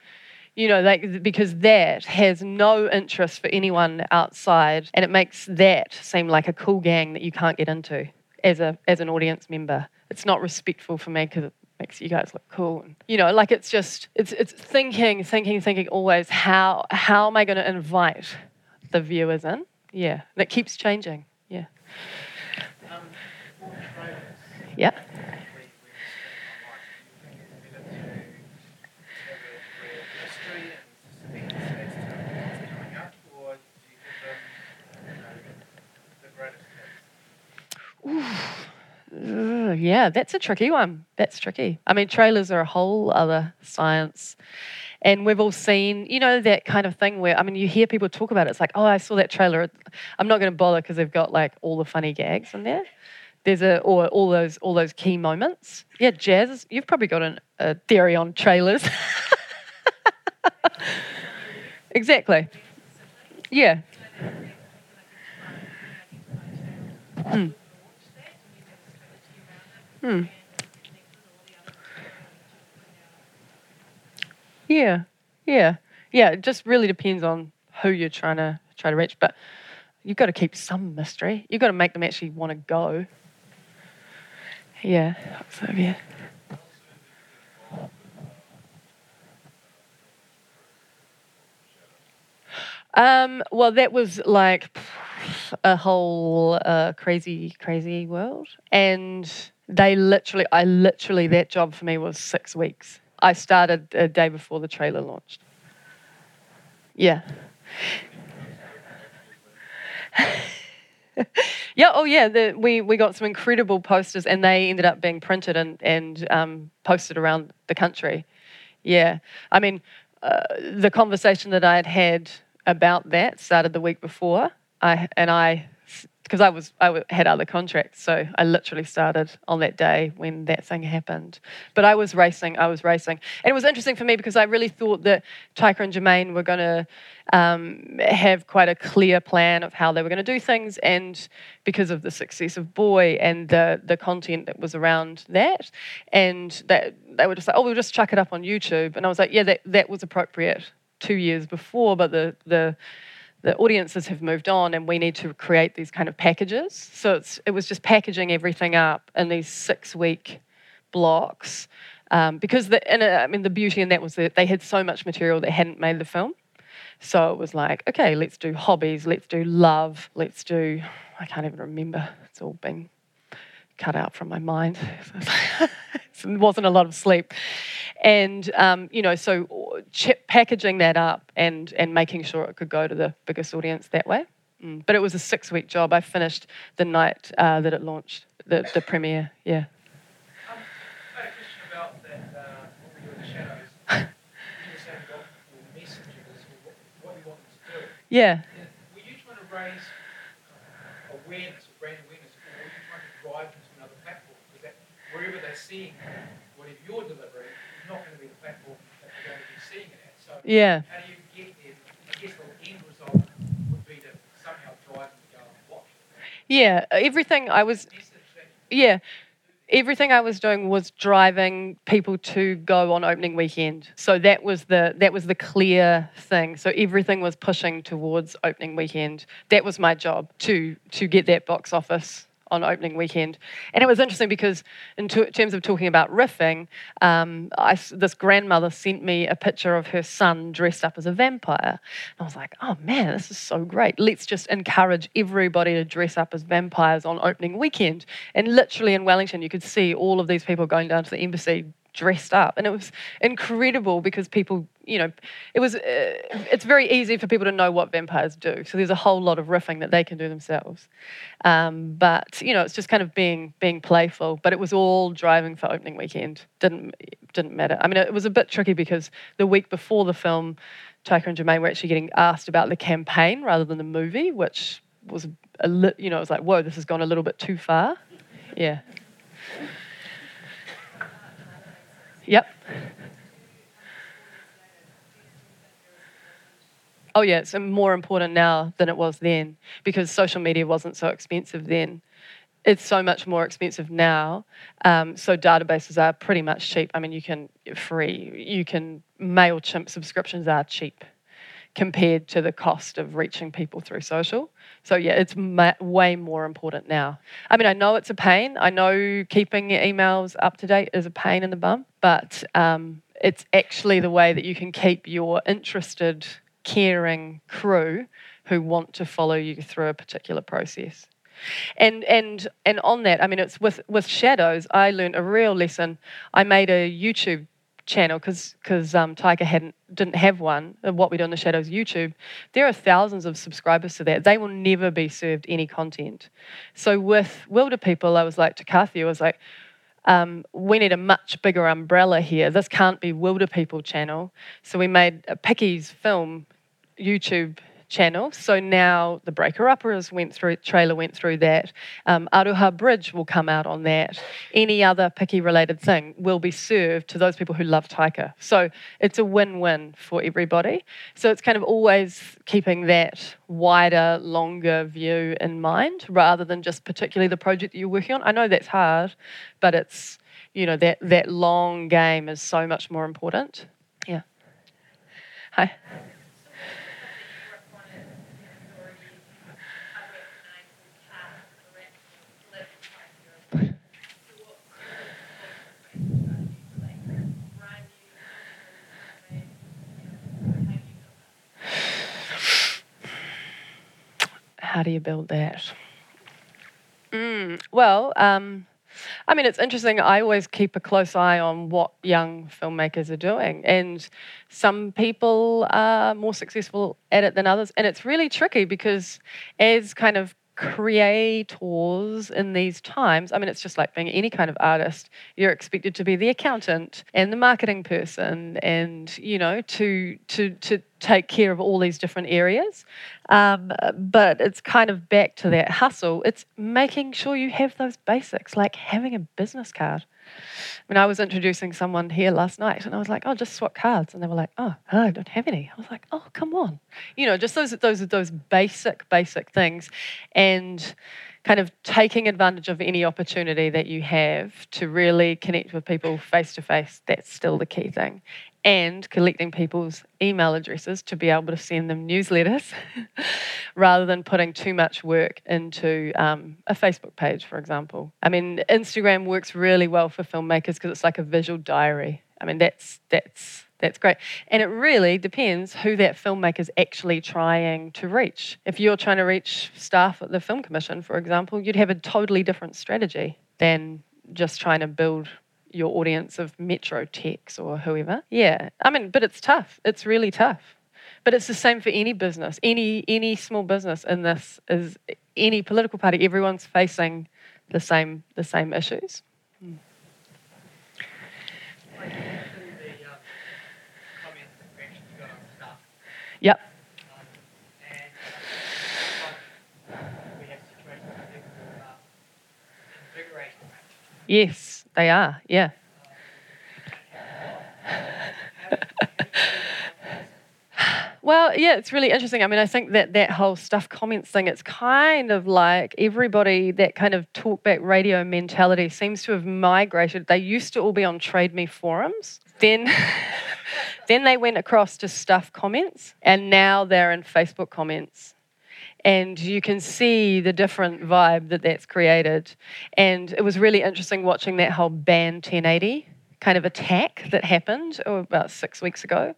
You know, like because that has no interest for anyone outside, and it makes that seem like a cool gang that you can't get into as a as an audience member. It's not respectful for me because it makes you guys look cool. And, you know, like it's just it's it's thinking, thinking, thinking always how how am I going to invite the viewers in? Yeah, and it keeps changing. Yeah. Yeah. Uh, yeah, that's a tricky one. That's tricky. I mean, trailers are a whole other science. And we've all seen, you know, that kind of thing where, I mean, you hear people talk about it. It's like, oh, I saw that trailer. I'm not going to bother because they've got like all the funny gags in there. There's a, or all those, all those key moments. Yeah, Jazz, you've probably got an, a theory on trailers. exactly. Yeah. Hmm. Hmm. Yeah, yeah, yeah. It just really depends on who you're trying to try to reach, but you've got to keep some mystery. You've got to make them actually want to go. Yeah. So yeah. Um, well, that was like a whole uh, crazy, crazy world. And they literally, I literally, that job for me was six weeks. I started a day before the trailer launched. Yeah. yeah, oh yeah, the, we, we got some incredible posters and they ended up being printed and, and um, posted around the country. Yeah, I mean, uh, the conversation that I had had about that started the week before, I, and I because I was I had other contracts, so I literally started on that day when that thing happened. But I was racing, I was racing, and it was interesting for me because I really thought that Taika and Jermaine were going to um, have quite a clear plan of how they were going to do things, and because of the success of Boy and the the content that was around that, and that they were just like, oh, we'll just chuck it up on YouTube, and I was like, yeah, that that was appropriate two years before, but the the the audiences have moved on and we need to create these kind of packages. So it was just packaging everything up in these six week blocks. Um, because the, and, uh, I mean, the beauty in that was that they had so much material that hadn't made the film. So it was like, okay, let's do hobbies, let's do love, let's do, I can't even remember. It's all been cut out from my mind. it wasn't a lot of sleep. And, um, you know, so ch- packaging that up and, and making sure it could go to the biggest audience that way. Mm. But it was a six week job. I finished the night uh, that it launched, the, the premiere, yeah. Um, I had a question about that, seeing whatever you're delivering, is not going to be the platform that they're going to be seeing it at. So Yeah. how do you get there? I guess the end result would be to somehow drive them to go and watch. Yeah. Everything I was, yeah. Everything I was doing was driving people to go on opening weekend. So that was the that was the clear thing. So everything was pushing towards opening weekend. That was my job to to get that box office on opening weekend. And it was interesting because in to- terms of talking about riffing, um, I this grandmother sent me a picture of her son dressed up as a vampire. And I was like, oh man, this is so great. Let's just encourage everybody to dress up as vampires on opening weekend. And literally in Wellington, you could see all of these people going down to the embassy dressed up. And it was incredible because people, you know, it was, uh, it's very easy for people to know what vampires do. So there's a whole lot of riffing that they can do themselves. Um, but, you know, it's just kind of being, being playful. But it was all driving for opening weekend. Didn't, didn't matter. I mean, it was a bit tricky because the week before the film, Taika and Jermaine were actually getting asked about the campaign rather than the movie, which was a li- you know, it was like, whoa, this has gone a little bit too far. Yeah. Yep. Oh yeah, it's more important now than it was then because social media wasn't so expensive then. it's so much more expensive now. Um, so databases are pretty much cheap. I mean, you can free. You can Mailchimp subscriptions are cheap compared to the cost of reaching people through social. So yeah, it's ma- way more important now. I mean, I know it's a pain. I know keeping your emails up to date is a pain in the bum, but um, it's actually the way that you can keep your interested, caring crew who want to follow you through a particular process. And and and on that, I mean, it's with with shadows. I learned a real lesson. I made a YouTube channel because because um, Taika hadn't didn't have one. What we do in the shadows YouTube. There are thousands of subscribers to that. They will never be served any content. So with Wilderpeople, I was like to Kathy, I was like. Um, we need a much bigger umbrella here. This can't be Wilderpeople channel. So we made a Piki Films YouTube channel. So now the Breaker Uppers went through trailer went through that. Um, Aroha Bridge will come out on that. Any other Piki related thing will be served to those people who love Taika. So it's a win-win for everybody. So it's kind of always keeping that wider, longer view in mind rather than just particularly the project that you're working on. I know that's hard, but it's you know that that long game is so much more important. Yeah. Hi. How do you build that? Mm, well, um, I mean, it's interesting. I always keep a close eye on what young filmmakers are doing. And some people are more successful at it than others. And it's really tricky because, as kind of creators in these times, I mean, it's just like being any kind of artist. You're expected to be the accountant and the marketing person, and you know, to to to take care of all these different areas. Um, but it's kind of back to that hustle. It's making sure you have those basics, like having a business card. When I was introducing someone here last night, and I was like, "Oh, just swap cards," and they were like, oh, "Oh, I don't have any." I was like, "Oh, come on," you know, just those those those basic basic things, and kind of taking advantage of any opportunity that you have to really connect with people face to face. That's still the key thing, and collecting people's email addresses to be able to send them newsletters rather than putting too much work into um, a Facebook page, for example. I mean, Instagram works really well for filmmakers because it's like a visual diary. I mean, that's that's that's great. And it really depends who that filmmaker's actually trying to reach. If you're trying to reach staff at the Film Commission, for example, you'd have a totally different strategy than just trying to build your audience of Metro Techs or whoever. Yeah, I mean, but it's tough. It's really tough. But it's the same for any business, any any small business in this is any political party. Everyone's facing the same the same issues. Yep. Yes, they are. Yeah. Well, yeah, it's really interesting. I mean, I think that that whole stuff comments thing, it's kind of like everybody, that kind of talkback radio mentality seems to have migrated. They used to all be on Trade Me forums. Then, then they went across to stuff comments, and now they're in Facebook comments and you can see the different vibe that that's created. And it was really interesting watching that whole ban 1080 kind of attack that happened oh, about six weeks ago.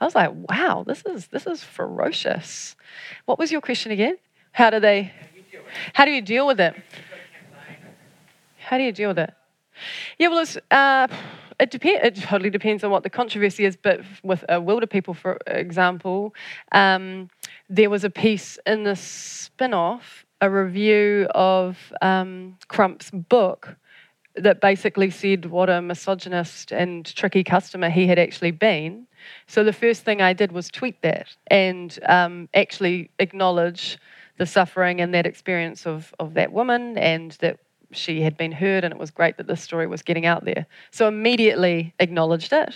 I was like, wow, this is this is ferocious. What was your question again? How do they? How do you deal with it? How do you deal with it? Yeah, well, it's. Uh, it depends. It totally depends on what the controversy is. But with uh, Wilderpeople, for example, um, there was a piece in the spin-off, a review of um, Crump's book, that basically said what a misogynist and tricky customer he had actually been. So the first thing I did was tweet that and um, actually acknowledge the suffering and that experience of, of that woman and that she had been heard and it was great that this story was getting out there. So immediately acknowledged it.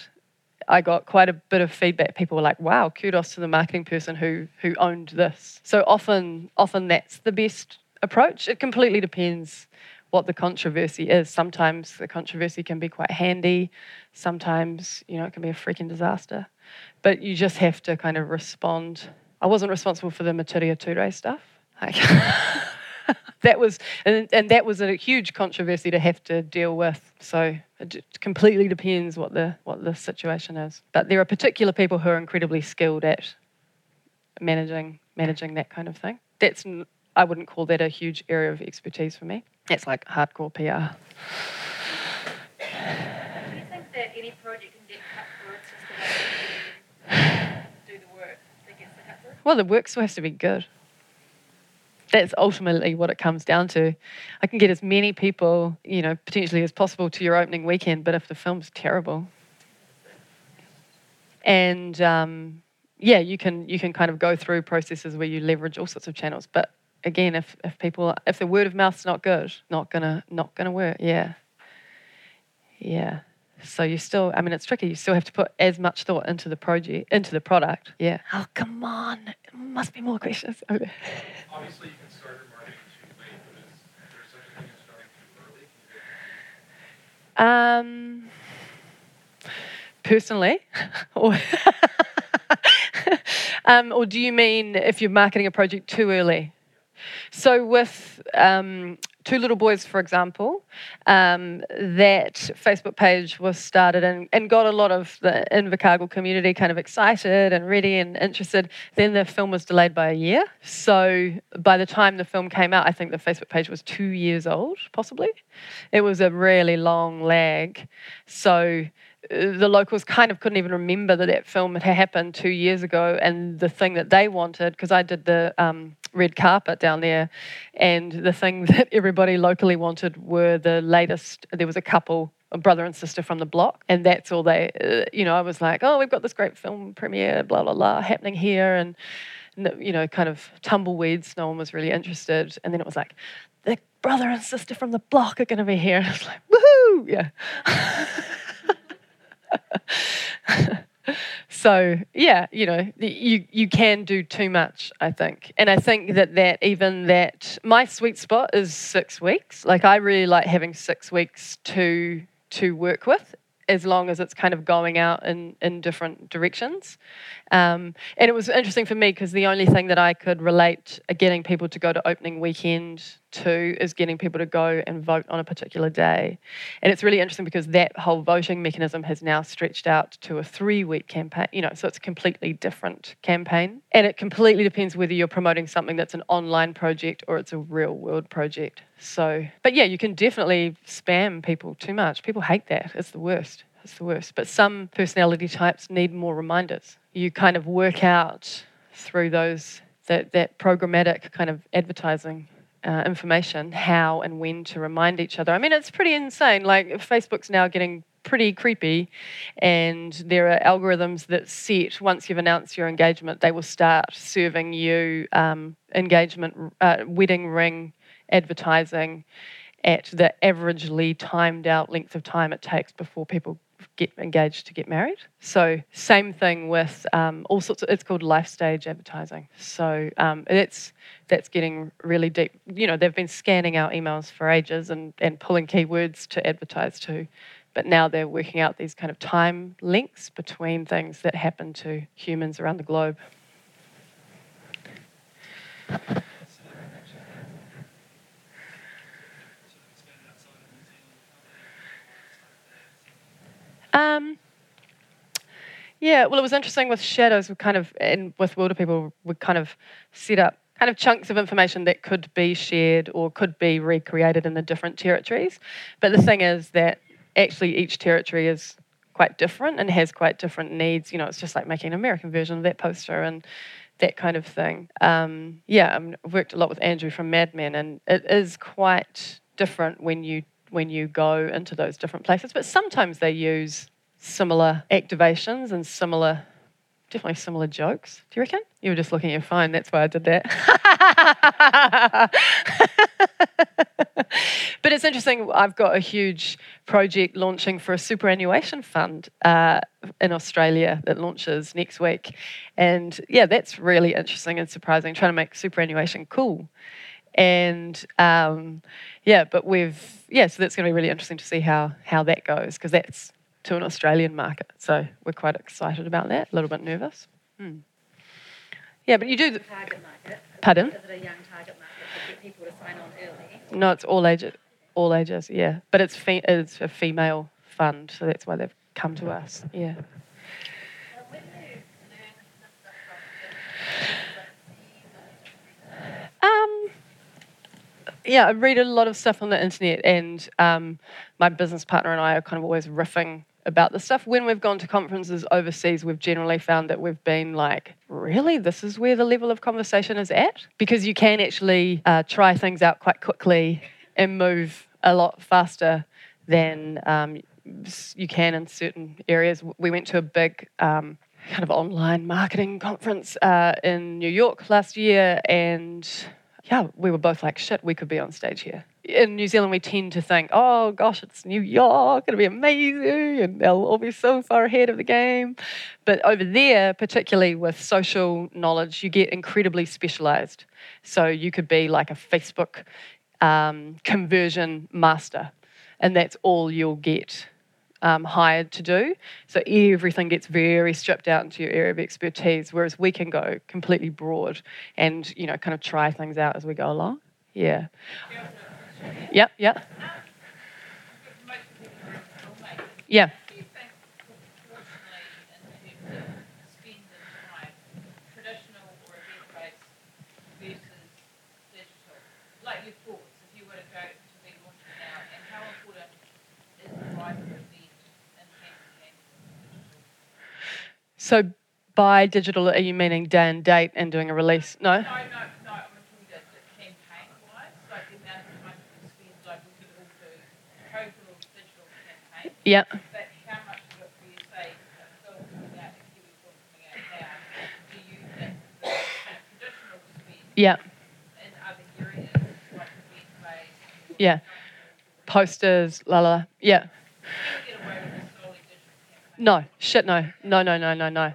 I got quite a bit of feedback. People were like, "Wow, kudos to the marketing person who who owned this." So often often that's the best approach. It completely depends what the controversy is. Sometimes the controversy can be quite handy. Sometimes, you know, it can be a freaking disaster. But you just have to kind of respond. I wasn't responsible for the Materia Ture stuff. Like, that was, and, and that was a huge controversy to have to deal with. So it completely depends what the what the situation is. But there are particular people who are incredibly skilled at managing managing that kind of thing. That's I wouldn't call that a huge area of expertise for me. That's like hardcore PR. Do you think that any project can get cut through it's just the way that you do the work that gets the cut through? Well, the work still has to be good. That's ultimately what it comes down to. I can get as many people, you know, potentially as possible to your opening weekend, but if the film's terrible, and um, yeah, you can you can kind of go through processes where you leverage all sorts of channels. But again, if if people if the word of mouth's not good, not gonna not gonna work. Yeah, yeah. So you still, I mean, it's tricky. You still have to put as much thought into the project, into the product. Yeah. Oh, come on. There must be more questions. Okay. Obviously, you can start your marketing too late, but is there such a thing as starting too early? Can you get Um, personally, or, um, or do you mean if you're marketing a project too early? So with um, Two Little Boys, for example, um, that Facebook page was started and, and got a lot of the Invercargill community kind of excited and ready and interested. Then the film was delayed by a year. So by the time the film came out, I think the Facebook page was two years old, possibly. It was a really long lag. So the locals kind of couldn't even remember that that film had happened two years ago and the thing that they wanted because i did the um, red carpet down there and the thing that everybody locally wanted were the latest there was a couple a brother and sister from the block and that's all they uh, you know i was like oh we've got this great film premiere blah blah blah happening here and you know kind of tumbleweeds no one was really interested and then it was like the brother and sister from the block are going to be here and i was like woohoo! Yeah so yeah you know you you can do too much i think and i think that that even that my sweet spot is six weeks like i really like having six weeks to to work with as long as it's kind of going out in, in different directions. Um, and it was interesting for me because the only thing that I could relate uh, getting people to go to opening weekend to is getting people to go and vote on a particular day. And it's really interesting because that whole voting mechanism has now stretched out to a three week campaign, you know, so it's a completely different campaign. And it completely depends whether you're promoting something that's an online project or it's a real world project. So, but yeah, you can definitely spam people too much. People hate that. It's the worst. It's the worst. But some personality types need more reminders. You kind of work out through those that, that programmatic kind of advertising uh, information how and when to remind each other. I mean, it's pretty insane. Like Facebook's now getting pretty creepy, and there are algorithms that set once you've announced your engagement, they will start serving you um, engagement uh, wedding ring advertising at the averagely timed out length of time it takes before people get engaged to get married. So same thing with um, all sorts of. It's called life stage advertising. So um, that's that's getting really deep. You know, they've been scanning our emails for ages and and pulling keywords to advertise to, but now they're working out these kind of time links between things that happen to humans around the globe. Um, yeah, well, it was interesting with shadows. We kind of, and with Wilderpeople, we kind of set up kind of chunks of information that could be shared or could be recreated in the different territories. But the thing is that actually each territory is quite different and has quite different needs. You know, it's just like making an American version of that poster and that kind of thing. Um, yeah, I've worked a lot with Andrew from Madman, and it is quite different when you when you go into those different places. But sometimes they use similar activations and similar, definitely similar jokes. Do you reckon? You were just looking at your phone. That's why I did that. but it's interesting. I've got a huge project launching for a superannuation fund uh, in Australia that launches next week, and yeah, that's really interesting and surprising. Trying to make superannuation cool and um, yeah, but we've yeah, so that's going to be really interesting to see how how that goes because that's to an Australian market. So we're quite excited about that. A little bit nervous. Hmm. Yeah, but you do. The, Target market. pardon? Is it a young target market to get people to sign on early? No, it's all ages. All ages. Yeah, but it's fe- it's a female fund, so that's why they've come to us. Yeah. When you learn this stuff from Um, yeah, I read a lot of stuff on the internet, and um, my business partner and I are kind of always riffing about the stuff. When we've gone to conferences overseas, we've generally found that we've been like, really, this is where the level of conversation is at? Because you can actually uh, try things out quite quickly and move a lot faster than um, you can in certain areas. We went to a big um, kind of online marketing conference uh, in New York last year, and yeah, we were both like, shit, we could be on stage here. In New Zealand, we tend to think, oh gosh, it's New York, it'll be amazing, and they'll all be so far ahead of the game. But over there, particularly with social knowledge, you get incredibly specialized. So you could be like a Facebook um, conversion master, and that's all you'll get um, hired to do. So everything gets very stripped out into your area of expertise, whereas we can go completely broad and you know kind of try things out as we go along. Yeah. Yep. Yep. Yeah. Do you think proportionally in terms of spend and time, traditional or event-based versus digital? Like your thoughts, if you were to go to be launching now, and how important is the right of event in hand-in-hand digital? So by digital, are you meaning day and date and doing a release? No. No, no, no, I'm talking about the campaign-wise, like the amount of time you spend, like we could all do total digital campaign. Yeah. But how much of it do you say, film coming out, a Kiwi film coming out now, do you think the kind of traditional spend Yeah. in other areas, like event-based? Yeah. Posters. La. la. Yeah. Can you get away with a solely digital campaign? No. Shit. No. No. No. No. No. No.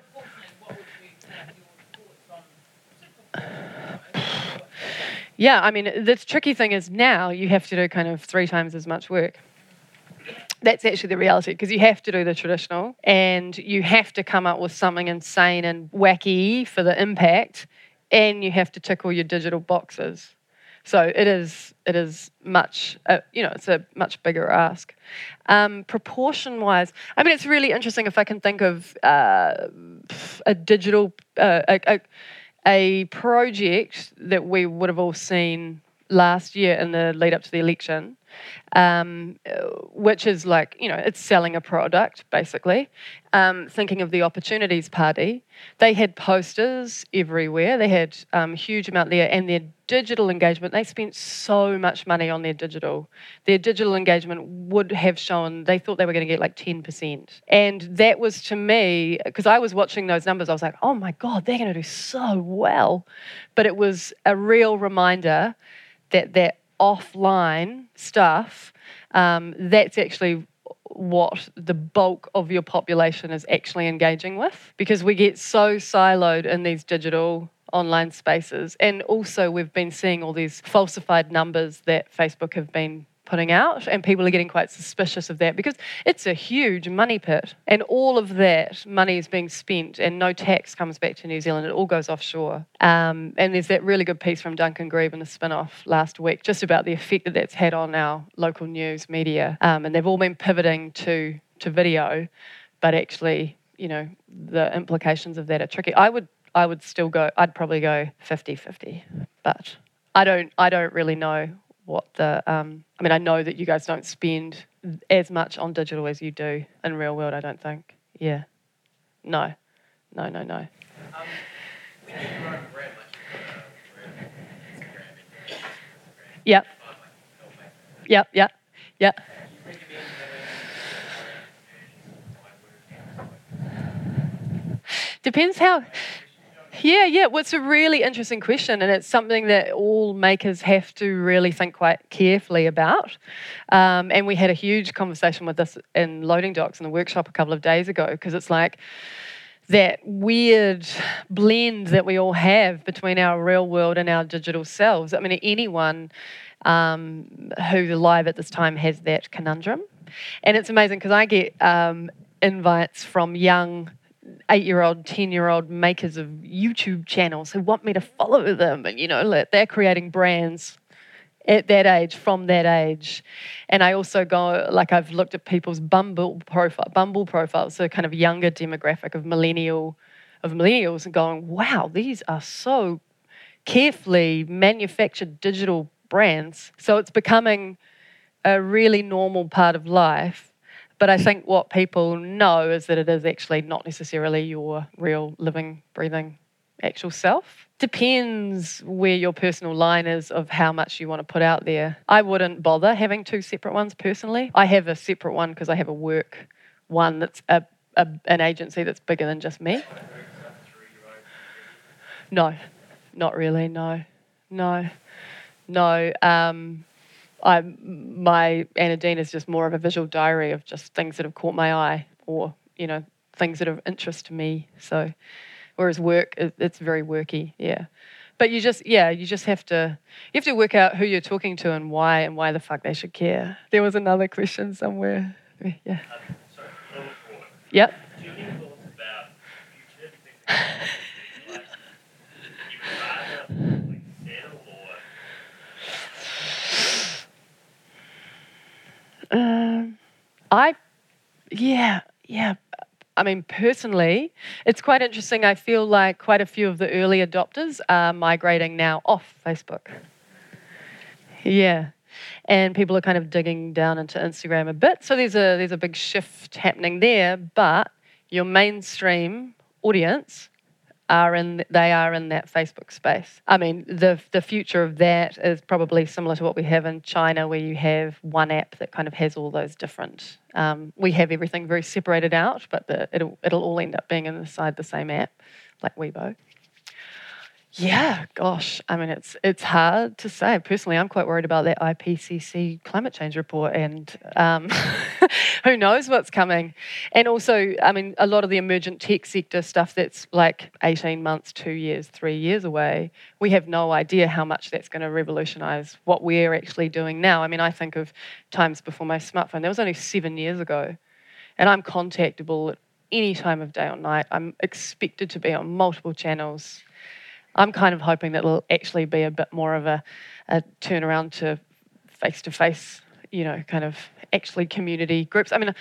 Yeah, I mean, the tricky thing is now you have to do kind of three times as much work. That's actually the reality because you have to do the traditional and you have to come up with something insane and wacky for the impact, and you have to tick all your digital boxes. So it is it is much uh, you know it's a much bigger ask. Um, proportion wise, I mean it's really interesting if I can think of uh, a digital uh, a, a, a project that we would have all seen last year in the lead up to the election, um, which is like, you know, it's selling a product basically. Um, thinking of the Opportunities Party, they had posters everywhere, they had um, huge amount there, and their digital engagement, they spent so much money on their digital. Their digital engagement would have shown, they thought they were going to get like 10%. And that was to me, because I was watching those numbers, I was like, oh my God, they're going to do so well. But it was a real reminder that that offline stuff, um, that's actually what the bulk of your population is actually engaging with because we get so siloed in these digital online spaces. And also, we've been seeing all these falsified numbers that Facebook have been putting out, and people are getting quite suspicious of that because it's a huge money pit. And all of that money is being spent, and no tax comes back to New Zealand. It all goes offshore. Um, and there's that really good piece from Duncan Grieve in the spin off last week just about the effect that that's had on our local news media. Um, and they've all been pivoting to, to video, but actually, you know, the implications of that are tricky. I would I would still go I'd probably go 50-50. But I don't I don't really know what the um, I mean I know that you guys don't spend as much on digital as you do in real world, I don't think. Yeah. No. No, no, no. Um, Yep. Yep, yep, yep. Depends how Yeah, yeah. Well, it's a really interesting question, and it's something that all makers have to really think quite carefully about. Um, and we had a huge conversation with this in Loading Docs in the workshop a couple of days ago because it's like that weird blend that we all have between our real world and our digital selves. I mean, anyone um, who's alive at this time has that conundrum. And it's amazing because I get um, invites from young eight year old, 10 year old makers of YouTube channels who want me to follow them. And, you know, they're creating brands at that age, from that age. And I also go, like, I've looked at people's Bumble profile, Bumble profiles, so kind of younger demographic of millennial, of millennials, and going, wow, these are so carefully manufactured digital brands. So it's becoming a really normal part of life. But I think what people know is that it is actually not necessarily your real living, breathing, actual self. Depends where your personal line is of how much you want to put out there. I wouldn't bother having two separate ones personally. I have a separate one because I have a work one that's a, a, an agency that's bigger than just me. No, not really. No, no, no. Um, I my Anadine is just more of a visual diary of just things that have caught my eye, or you know, things that are of interest to me. So, whereas work, it, it's very worky. Yeah. But you just, yeah, you just have to, you have to work out who you're talking to and why, and why the fuck they should care. There was another question somewhere. Yeah. Um, sorry, a little forward. Yep. Do you have any thoughts about future things like you would rather like settle or Um, I, yeah, yeah. I mean, personally, it's quite interesting. I feel like quite a few of the early adopters are migrating now off Facebook. Yeah. And people are kind of digging down into Instagram a bit. So there's a there's a big shift happening there, but your mainstream audience are in they are in that Facebook space. I mean, the the future of that is probably similar to what we have in China, where you have one app that kind of has all those different. Um, we have everything very separated out, but the, it'll it'll all end up being inside the same app, like Weibo. Yeah, gosh, I mean, it's it's hard to say. Personally, I'm quite worried about that IPCC climate change report, and um, who knows what's coming. And also, I mean, a lot of the emergent tech sector stuff that's like 18 months, two years, three years away. We have no idea how much that's going to revolutionise what we're actually doing now. I mean, I think of times before my smartphone. That was only seven years ago, and I'm contactable at any time of day or night. I'm expected to be on multiple channels. I'm kind of hoping that it'll actually be a bit more of a, a turnaround to face to face, you know, kind of actually community groups. I mean,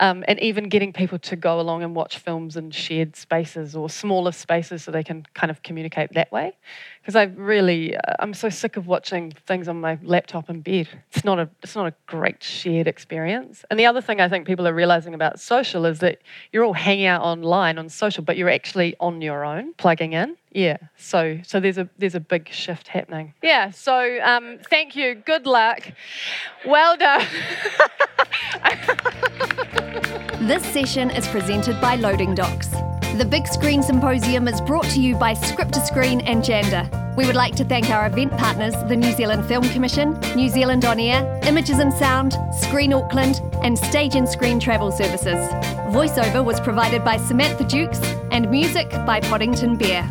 um, and even getting people to go along and watch films in shared spaces or smaller spaces so they can kind of communicate that way. Because I really, uh, I'm so sick of watching things on my laptop in bed. It's not a, it's not a great shared experience. And the other thing I think people are realizing about social is that you're all hanging out online on social, but you're actually on your own, plugging in. Yeah, so so there's a there's a big shift happening. Yeah, so um, thank you. Good luck. Well done. This session is presented by Loading Docs. The Big Screen Symposium is brought to you by Script to Screen and Janda. We would like to thank our event partners, the New Zealand Film Commission, New Zealand On Air, Images and Sound, Screen Auckland, and Stage and Screen Travel Services. Voiceover was provided by Samantha Dukes and music by Poddington Bear.